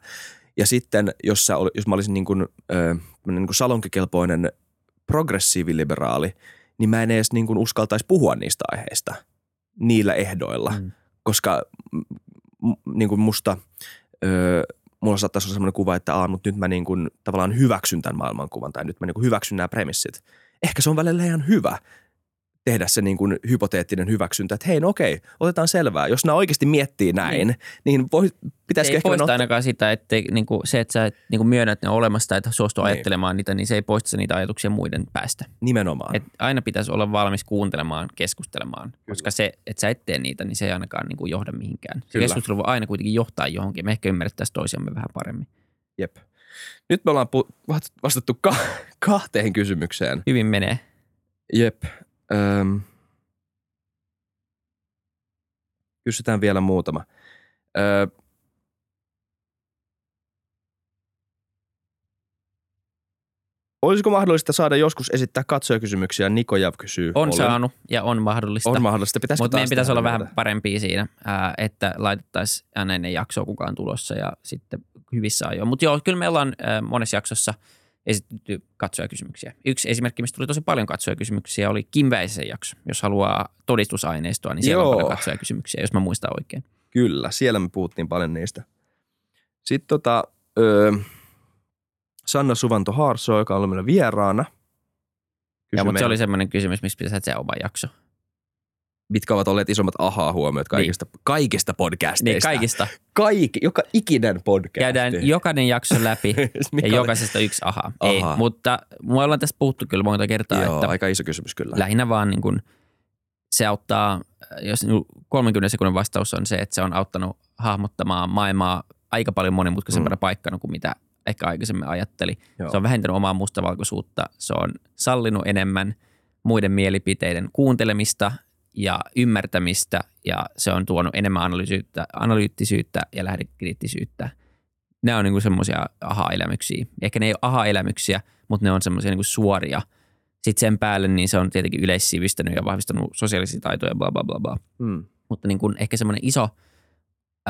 Ja sitten, jos, sä, jos mä olisin niin kuin, ö, niin kuin salonkikelpoinen progressiiviliberaali, niin mä en edes niin kuin uskaltaisi puhua niistä aiheista niillä ehdoilla, mm. koska m- niin kuin musta ö, mulla saattaisi olla sellainen kuva, että Aa, mutta nyt mä niin kuin tavallaan hyväksyn tämän maailmankuvan tai nyt mä niin kuin hyväksyn nämä premissit. Ehkä se on välillä ihan hyvä tehdä se niin kuin hypoteettinen hyväksyntä, että hei, no okei, otetaan selvää. Jos nämä oikeasti miettii näin, niin, niin voi, pitäisikö se ei ehkä poista ottaa... ainakaan sitä, että niin kuin se, että sä niin kuin myönnät ne olemassa tai että suostu Niin. ajattelemaan niitä, niin se ei poista niitä ajatuksia muiden päästä. Nimenomaan. Et aina pitäisi olla valmis kuuntelemaan, keskustelemaan, Kyllä. koska se, että sä et tee niitä, niin se ei ainakaan niin kuin johda mihinkään. Se Kyllä. keskustelu voi aina kuitenkin johtaa johonkin. Me ehkä ymmärrettäisiin toisiamme vähän paremmin. Jep. Nyt me ollaan pu- vastattu ka- kahteen kysymykseen. Hyvin menee. Jep. Öm. Kysytään vielä muutama. Ö, Olisiko mahdollista saada joskus esittää katsojakysymyksiä? Niko Jav kysyy. On Olen. saanut ja on mahdollista. On mahdollista. Pitäisikö Mutta meidän pitäisi olla vähän parempia siinä, ää, että laitettaisiin aina ennen jaksoa kukaan tulossa ja sitten hyvissä ajoin. Mutta joo, kyllä me ollaan ää, monessa jaksossa esitetty katsojakysymyksiä. Yksi esimerkki, mistä tuli tosi paljon katsojakysymyksiä, oli Kim Väisen jakso. Jos haluaa todistusaineistoa, niin siellä Joo. on paljon katsojakysymyksiä, jos mä muistan oikein. Kyllä, siellä me puhuttiin paljon niistä. Sitten tota, ö, Sanna Suvanto Haarso, joka on ollut meillä vieraana. Ja, kysyi mutta se meiltä, oli semmoinen kysymys, mistä pitäisi tehdä oma jakso. Mitkä ovat olleet isommat ahaa-huomiot kaikista, niin. kaikista podcasteista. Niin kaikista. Kaikki, joka ikinen podcast. Käydään jokainen jakso läpi ja oli- jokaisesta yksi aha. Ei, Aha. mutta me ollaan tästä puhuttu kyllä monta kertaa, Joo, että aika iso kysymys kyllä. lähinnä vaan niin kuin se auttaa, jos niin 30 sekunnin vastaus on se, että se on auttanut hahmottamaan maailmaa aika paljon monimutkaisempana mm. paikkana kuin mitä ehkä aikaisemmin ajatteli. Joo. Se on vähentänyt omaa mustavalkoisuutta, se on sallinut enemmän muiden mielipiteiden kuuntelemista ja ymmärtämistä ja se on tuonut enemmän analyysyyttä, analyyttisyyttä ja lähdekriittisyyttä. Nämä on niin semmoisia aha-elämyksiä. Ehkä ne ei ole aha-elämyksiä, mutta ne on semmoisia niin suoria. Sitten sen päälle niin se on tietenkin yleissivistänyt ja vahvistanut sosiaalisia taitoja, bla bla bla bla. Mm. Mutta niin kuin ehkä semmoinen iso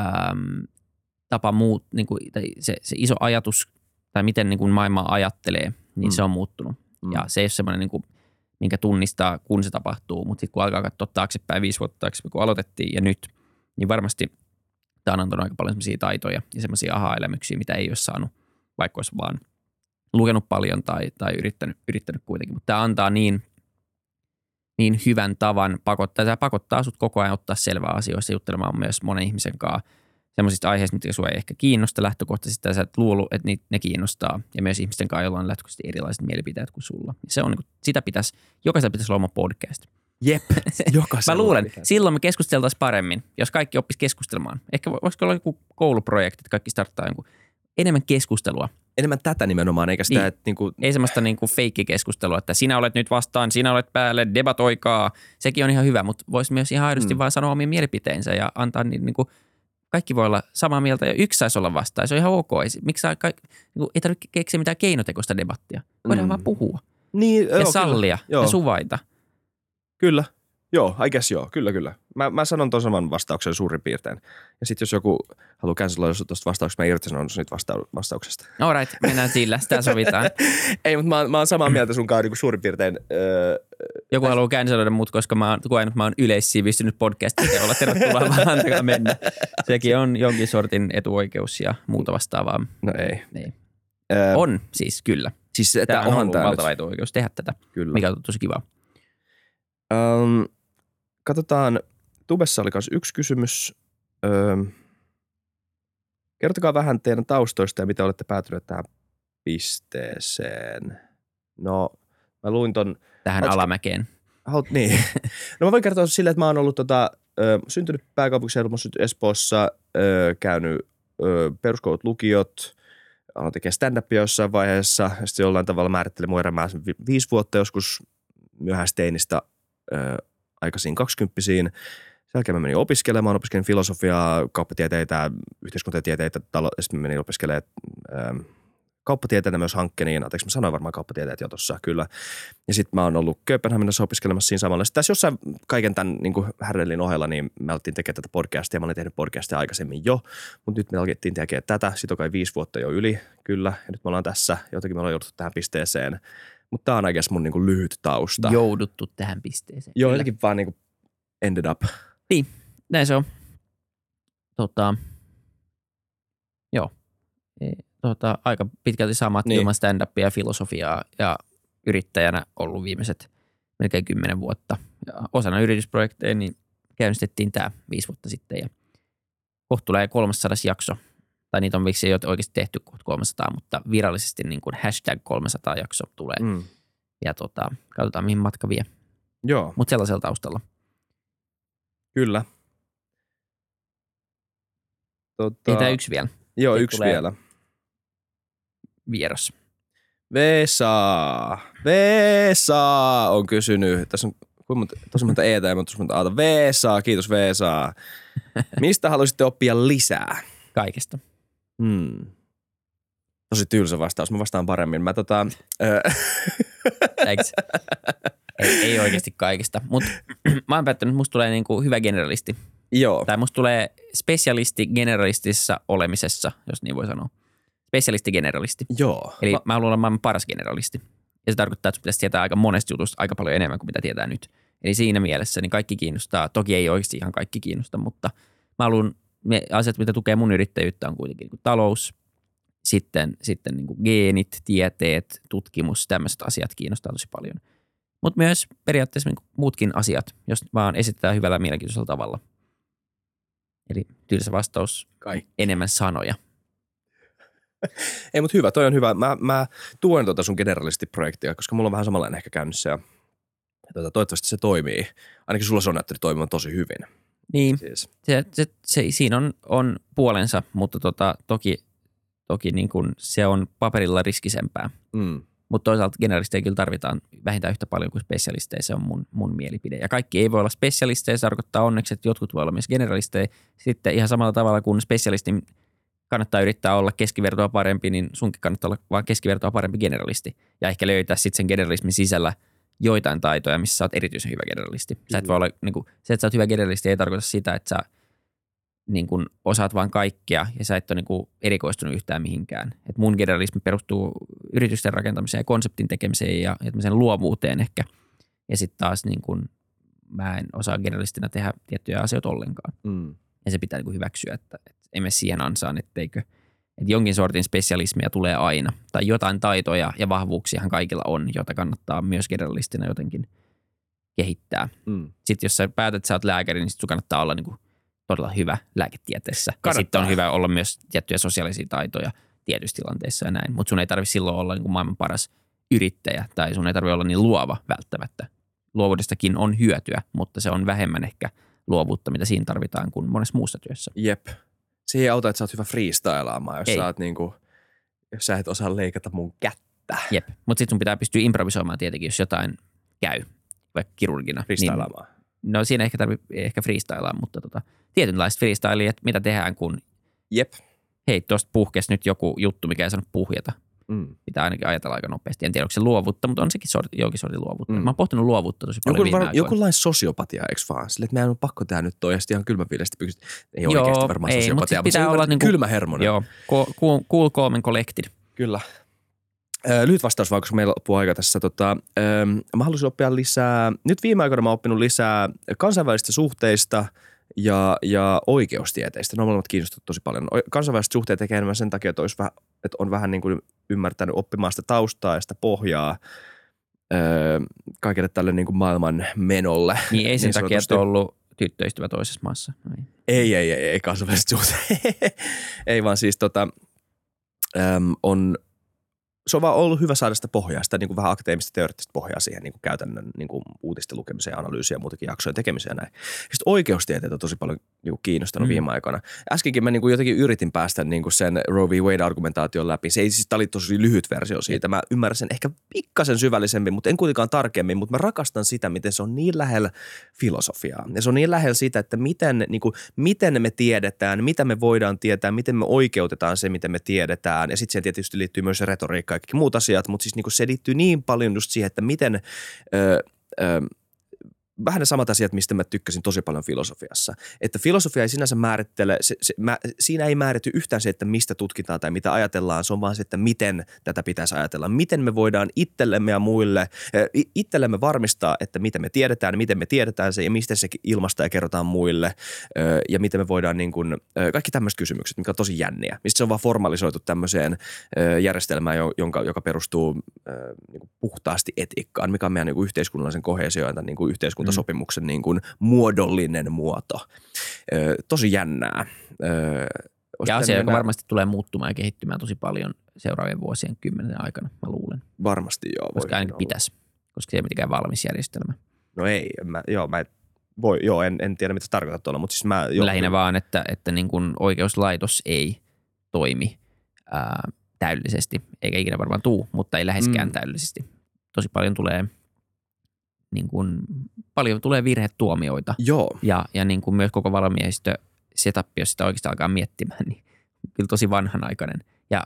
äm, tapa muut, niin kuin, tai se, se iso ajatus tai miten niin kuin maailma ajattelee, niin Mm. se on muuttunut. Mm. Ja se ei ole semmoinen, niin kuin, minkä tunnistaa, kun se tapahtuu, mutta sitten kun alkaa katsoa taaksepäin viisi vuotta taaksepäin, kun aloitettiin ja nyt, niin varmasti tämä on antanut aika paljon semmoisia taitoja ja semmoisia aha-elämyksiä, mitä ei ole saanut, vaikka olisi vaan lukenut paljon tai, tai yrittänyt, yrittänyt kuitenkin. Mutta tämä antaa niin, niin hyvän tavan pakottaa, tämä pakottaa sut koko ajan ottaa selvää asioista juttelemaan myös monen ihmisen kanssa semmoisista aiheista, mitkä sua ei ehkä kiinnosta lähtökohtaisesti, tai sä et luullut, että niitä, ne kiinnostaa, ja myös ihmisten kanssa, joilla on lähtökohtaisesti erilaiset mielipiteet kuin sulla. Se on, niin kuin, sitä pitäisi, jokaisella pitäisi olla oma podcast. Jep, jokaisella Mä luulen, pitää. silloin me keskusteltaisiin paremmin, jos kaikki oppis keskustelemaan. Ehkä vo- voisiko olla joku kouluprojekti, että kaikki starttaa jonkun enemmän keskustelua. Enemmän tätä nimenomaan, eikä sitä, Niin. että niinku, Ei semmoista niin kuin feikkikeskustelua, että sinä olet nyt vastaan, sinä olet päälle, debatoikaa. Sekin on ihan hyvä, mutta voisi myös ihan aidosti mm. vaan sanoa omia mielipiteensä ja antaa niin, niin kuin, kaikki voi olla samaa mieltä ja yksi saisi olla vastaan. Se on ihan ok. Miksi saa kaik, niin ei tarvitse keksiä mitään keinotekoista debattia. Voidaan Mm. vaan puhua niin, ja joo, sallia Joo. ja suvaita. Kyllä. Joo, I guess joo, kyllä, kyllä. Mä, mä sanon ton saman vastauksen suurin piirtein. Ja sitten jos joku haluaa canceloida sut tuosta vastauksesta, mä irtisanon niitä vasta- vastauksesta. All right, mennään sillä. Sitä sovitaan. Ei, mutta mä, oon- mä oon samaa mieltä sun kanssa niin suurin piirtein. Öö, Joku haluaa canceloida mut, koska mä oon koen, että mä oon yleissivistynyt podcast. Te olla tervetuloa vaan antakaa mennä. Sekin on jonkin sortin etuoikeus ja muuta vastaavaa. no ei. Niin. Öö, On siis kyllä. Siis Tämä on onhan ollut valtava etuoikeus tehdä tätä, Kyllä. mikä on tosi kiva. Um, katsotaan, Tubessa oli myös yksi kysymys. Um, kertokaa vähän teidän taustoista ja miten olette päätyneet tähän pisteeseen. No, mä luin ton, Tähän Ootko- alamäkeen. haut, niin. No mä voin kertoa silleen, että mä oon ollut tota, ö, syntynyt pääkaupunkiseudulla, syntynyt Espoossa, ö, käynyt ö, peruskoulut, lukiot, aloin tekemään stand-upia jossain vaiheessa, ja sitten jollain tavalla määrittelin mun elämää vi- viisi vuotta joskus myöhäisteinistä ö, aikaisiin kaksikymppisiin. Sen jälkeen mä menin opiskelemaan, opiskelin filosofiaa, kauppatieteitä, yhteiskuntatieteitä, talo, ja sitten mä menin opiskelemaan ö, kauppatieteitä myös hankkeen, anteeksi mä sanoin varmaan kauppatieteet jo tuossa, kyllä. Ja sitten mä oon ollut Kööpenhaminassa opiskelemassa siinä samalla. Sitten tässä jossain kaiken tämän niin härdelin ohella, niin me alettiin tekemään tätä podcastia. Mä olin tehnyt podcastia aikaisemmin jo, mutta nyt me alettiin tekemään tätä. Sitten on kai viisi vuotta jo yli, kyllä. Ja nyt me ollaan tässä, jotenkin me ollaan jouduttu tähän pisteeseen. Mutta tämä on oikeasti mun niin kuin lyhyt tausta. Jouduttu tähän pisteeseen. Joo, Kyllä. jotenkin vaan niin kuin ended up. Näin se on. Tota, joo. E, Tota, aika pitkälti samat Niin. niin. ilman stand-upia ja filosofiaa ja yrittäjänä ollut viimeiset melkein kymmenen vuotta. Ja osana yritysprojekteja niin käynnistettiin tämä viisi vuotta sitten ja kohta tulee 300 jakso. Tai niitä on viksi oikeasti tehty kohta 300, mutta virallisesti niin kuin hashtag 300 jakso tulee. Mm. Ja tota, katsotaan mihin matka vie. Joo, Mutta sellaisella taustalla. kyllä. Tota, Ei tämä yksi vielä Joo, Nyt yksi vielä. vieras. Vesa, Vesa on kysynyt, tässä on tosi monta eetä ja tosi monta aata. Vesa, kiitos Vesa. Mistä haluaisitte oppia lisää? Kaikesta. Hmm. Tosi tylsä vastaus, mä vastaan paremmin. Mä tota, ei, ei oikeasti kaikista. Mutta mä oon päättänyt, että musta tulee niinku hyvä generalisti. joo, Tai musta tulee specialisti generalistissa olemisessa, jos niin voi sanoa. Specialisti generalisti. joo. Eli Mä, mä, haluan olla maailman paras generalisti. Ja se tarkoittaa, että pitäisi tietää aika monesta jutusta aika paljon enemmän kuin mitä tietää nyt. Eli siinä mielessä niin kaikki kiinnostaa. Toki ei oikeasti ihan kaikki kiinnosta, mutta mä haluan, ne asiat, mitä tukee mun yrittäjyyttä, on kuitenkin niin kuin talous, sitten, sitten niin kuin geenit, tieteet, tutkimus, tämmöiset asiat kiinnostaa tosi paljon. Mutta myös periaatteessa niin kuin muutkin asiat, jos vaan esitetään hyvällä mielenkiintoisella tavalla. Eli tylsä vastaus, Kaikki. enemmän sanoja. ei mut hyvä, toi on hyvä. Mä, mä tuen tota sun generalistiprojektia, koska mulla on vähän samanlainen ehkä käynnissä ja tota, toivottavasti se toimii. Ainakin sulla se on näyttänyt toimimaan tosi hyvin. Niin, Siis. se, se, se, siinä on, on puolensa, mutta tota, toki, toki niin kuin se on paperilla riskisempää. Mm. Mutta toisaalta generalisteja kyllä tarvitaan vähintään yhtä paljon kuin spesialisteja, se on mun, mun mielipide. Ja kaikki ei voi olla spesialisteja, se tarkoittaa onneksi, että jotkut voi olla myös generalisteja. Sitten ihan samalla tavalla kuin spesialistin kannattaa yrittää olla keskivertoa parempi, niin sunkin kannattaa olla vaan keskivertoa parempi generalisti. Ja ehkä löytää sitten sen generalismin sisällä joitain taitoja, missä sä oot erityisen hyvä generalisti. Sä et voi olla, niin kuin, se, että sä oot hyvä generalisti, ei tarkoita sitä, että sä niin kuin, osaat vaan kaikkea ja sä et ole niin kuin, erikoistunut yhtään mihinkään. Et mun generalismi perustuu yritysten rakentamiseen ja konseptin tekemiseen ja, ja luovuuteen ehkä. Ja sitten taas niin kuin, mä en osaa generalistina tehdä tiettyjä asioita ollenkaan. Mm. Ja se pitää niin kuin hyväksyä, että, että emme siihen ansaan, etteikö että jonkin sortin spesialismia tulee aina. Tai jotain taitoja ja vahvuuksiahan kaikilla on, jota kannattaa myös generalistina jotenkin kehittää. Mm. Sitten jos sä päätät, että sä oot lääkäri, niin sit sun kannattaa olla niin kuin todella hyvä lääketieteessä. Ja Kannattaa. sitten on hyvä olla myös tiettyjä sosiaalisia taitoja tietyissä tilanteissa ja näin. Mutta sun ei tarvitse silloin olla niin kuin maailman paras yrittäjä tai sun ei tarvitse olla niin luova välttämättä. Luovuudestakin on hyötyä, mutta se on vähemmän ehkä luovuutta, mitä siinä tarvitaan kuin monessa muussa työssä. Jep. Se ei auta, että sä oot hyvä freestylaamaan, jos Ei. sä, oot niinku, jos sä et osaa leikata mun kättä Jep. Mutta sitten sun pitää pystyä improvisoimaan tietenkin, jos jotain käy, vaikka kirurgina. Niin, freestylaamaan. no siinä ehkä tarvii ehkä freestylaa, mutta tota, tietynlaista freestylia, että mitä tehdään, kun Jep. hei, tuosta puhkesi nyt joku juttu, mikä ei saanut puhjeta. Pitää ainakin ajatella aika nopeasti. En tiedä, onko se luovuutta, mutta on sekin sorti, jonkin sortin luovuutta. Mm. Mä oon pohtinut luovuutta tosi paljon Joku, viime var, jokinlainen sosiopatia, eikö vaan? Sille, että meidän on pakko tehdä nyt toi, ihan kylmäviileesti pystyt. Ei Joo, oikeasti varmaan ei, sosiopatia, mutta pitää se on olla niinku- kylmä hermonen. Joo, cool, cool, calm and collected. Kyllä. Lyhyt vastaus vaan, koska meillä loppuu aika tässä. Tota, mä haluaisin oppia lisää, nyt viime aikoina mä oon oppinut lisää kansainvälisistä suhteista ja, ja oikeustieteistä. Ne on molemmat kiinnostaneet tosi paljon. Kansainväliset suhteet tekee enemmän sen takia, että, olisi vähän, että on vähän niin kuin ymmärtänyt oppimaan sitä taustaa ja sitä pohjaa ö, kaikille tälle niin kuin maailman menolle. Niin ei sen Niin takia, että on ollut tyttöystävä toisessa maassa. No Ei. Ei, ei, ei, kansainväliset suhteet. ei vaan siis tota, äm, on, se on vaan ollut hyvä saada sitä pohjaa, sitä niin kuin vähän akateemista teoreettista pohjaa siihen niin kuin käytännön niin kuin uutisten lukemiseen, analyysiin ja muutenkin jaksojen tekemiseen ja näin. Sitten oikeustieteet on tosi paljon niin kuin kiinnostanut Mm. viime aikoina. Äskenkin mä niin kuin jotenkin yritin päästä niin kuin sen Roe v. Wade-argumentaation läpi. Se ei siis, tää oli tosi lyhyt versio siitä. Mä ymmärrän sen ehkä pikkasen syvällisemmin, mutta en kuitenkaan tarkemmin. Mutta mä rakastan sitä, miten se on niin lähellä filosofiaa. Ja se on niin lähellä sitä, että miten, niin kuin, miten me tiedetään, mitä me voidaan tietää, miten me oikeutetaan se, miten me tiedetään. Ja sitten siihen tietysti liittyy myös retoriikka kaikki muut asiat, mutta siis niin kuin se liittyy niin paljon just siihen, että miten... Öö, öö, vähän ne samat asiat, mistä mä tykkäsin tosi paljon filosofiassa. Että filosofia ei sinänsä määrittele, se, se, mä, siinä ei määrity yhtään se, että mistä tutkitaan tai mitä ajatellaan, se on vaan se, että miten tätä pitäisi ajatella. Miten me voidaan itsellemme ja muille, i- itsellemme varmistaa, että miten me tiedetään, miten me tiedetään se ja mistä se ilmasta ja kerrotaan muille äh, ja miten me voidaan niin kuin, äh, kaikki tämmöiset kysymykset, mikä on tosi jänniä. Mistä se on vaan formalisoitu tämmöiseen järjestelmään, jo- jonka, joka perustuu niin puhtaasti etiikkaan, mikä on meidän niin kuin yhteiskunnallisen kohesioon tai niin kuin yhteiskuntasopimuksen niin kuin muodollinen muoto. Ö, tosi jännää. Ö, Ja asia, joka varmasti tulee muuttumaan ja kehittymään tosi paljon seuraavien vuosien kymmenen aikana, mä luulen. Varmasti joo. Koska ainakin olla. pitäisi, koska se ei ole mitenkään valmis järjestelmä. No ei, en mä, joo, mä, voi, joo en, en tiedä mitä tarkoitat tuolla, mutta siis mä... Joo, Lähinnä vaan, että, että niin kuin oikeuslaitos ei toimi ää, täydellisesti, eikä ikinä varmaan tuu, mutta ei läheskään Mm. mm. täydellisesti. Tosi paljon tulee, niin kuin, paljon tulee virhetuomioita Joo, ja, ja niin kuin myös koko valmiehistö setup, jos sitä oikeastaan alkaa miettimään, niin kyllä tosi vanhanaikainen. Ja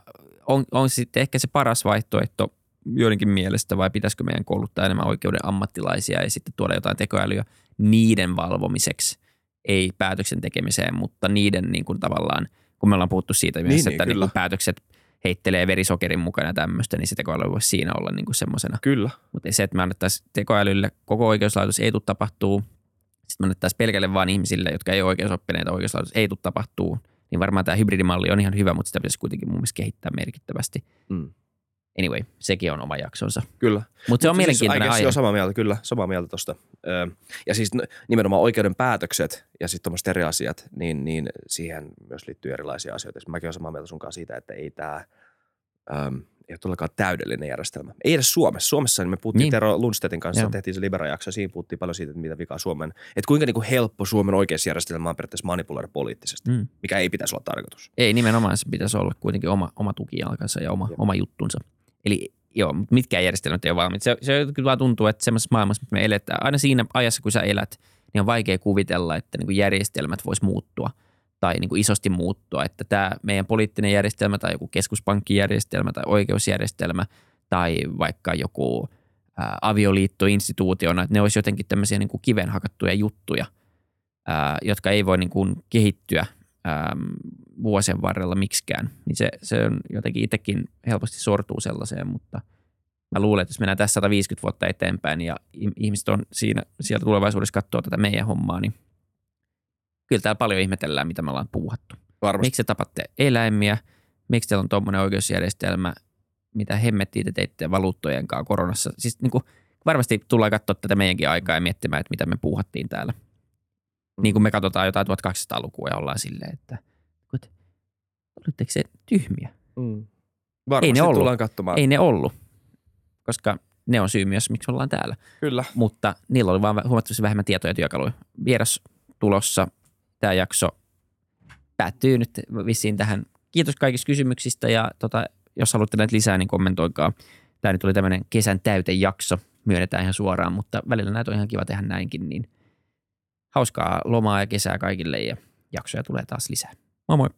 on, on sitten ehkä se paras vaihtoehto joidenkin mielestä vai pitäisikö meidän kouluttaa enemmän oikeuden ammattilaisia ja sitten tuoda jotain tekoälyä niiden valvomiseksi, ei päätöksen tekemiseen, mutta niiden niin kuin tavallaan, kun me ollaan puhuttu siitä myös, Niin, että niin, niin kyllä. kuin päätökset heittelee verisokerin mukana tämmöistä, niin se tekoäly voisi siinä olla niin semmoisena kyllä. mutta se, että me annettaisiin tekoälylle koko oikeuslaitos ei tule tapahtuu, sitten me annettaisiin pelkälle vain ihmisille, jotka ei ole oikeusoppineita oikeuslaitos ei tule tapahtuu, niin varmaan tämä hybridimalli on ihan hyvä, mutta sitä pitäisi kuitenkin mun mielestä kehittää merkittävästi. Mm. Anyway, sekin on oma jaksonsa. Kyllä. Mutta se on Mut siis, mielenkiintoinen guess, aihe. Joo, samaa mieltä, kyllä, samaa mieltä tosta. Ö, ja siis nimenomaan oikeuden päätökset ja sitten tuommoiset eri asiat, niin, niin siihen myös liittyy erilaisia asioita. Siis Mäkin olen samaa mieltä sunkaan siitä, että ei tämä ei ole todellakaan täydellinen järjestelmä. Ei edes Suomessa. Suomessa niin me puhuttiin Niin. Tero Lundstedtin kanssa, Joo. Tehtiin se Libera-jakso, ja siinä puhuttiin paljon siitä, että mitä vikaa Suomen, että kuinka niin kuin helppo Suomen oikeusjärjestelmä on periaatteessa manipuloida poliittisesti, Mm. mikä ei pitäisi olla tarkoitus. Ei nimenomaan, se pitäisi olla kuitenkin oma, oma tukijalkansa ja oma, Jep. oma juttunsa. Eli joo, mutta mitkään järjestelmät ei ole valmiit. Se, se kyllä vaan tuntuu, että semmoisessa maailmassa, missä me eletään, aina siinä ajassa, kun sä elät, niin on vaikea kuvitella, että niin kuin järjestelmät vois muuttua tai niin kuin isosti muuttua. Että tämä meidän poliittinen järjestelmä tai joku keskuspankkijärjestelmä tai oikeusjärjestelmä tai vaikka joku ää, avioliittoinstituutiona, että ne olisi jotenkin tämmöisiä niin kuin kiven hakattuja juttuja, ää, jotka ei voi niin kuin kehittyä äm, vuosien varrella miksikään, niin se, se on jotenkin itsekin helposti sortuu sellaiseen, mutta mä luulen, että jos mennään tässä 150 vuotta eteenpäin ja ihmiset on siinä, sieltä tulevaisuudessa katsoa tätä meidän hommaa, niin kyllä täällä paljon ihmetellään, mitä me ollaan puuhattu. Varmasti. Miksi te tapatte eläimiä? Miksi teillä on tuommoinen oikeusjärjestelmä? Mitä hemmettiä te teitte valuuttojen kanssa koronassa? Siis niin kuin, varmasti tullaan katsoa tätä meidänkin aikaa ja miettimään, että mitä me puuhattiin täällä. Niin kuin me katsotaan jotain 1200-lukua ja ollaan silleen, että olitteko se tyhmiä? Mm. Varmasti Ei ne ollut. tullaan katsomaan. Ei ne ollut, koska ne on syy myös, miksi ollaan täällä. Kyllä. Mutta niillä oli vaan huomattavasti vähemmän tietoja ja työkaluja. Vieras tulossa. Tämä jakso päättyy nyt vissiin tähän. Kiitos kaikista kysymyksistä ja tota, jos haluatte näitä lisää, niin kommentoikaa. Tämä nyt oli tämmöinen kesän täytejakso. Myönnetään ihan suoraan, mutta välillä näitä on ihan kiva tehdä näinkin. Niin hauskaa lomaa ja kesää kaikille ja jaksoja tulee taas lisää. Moi moi!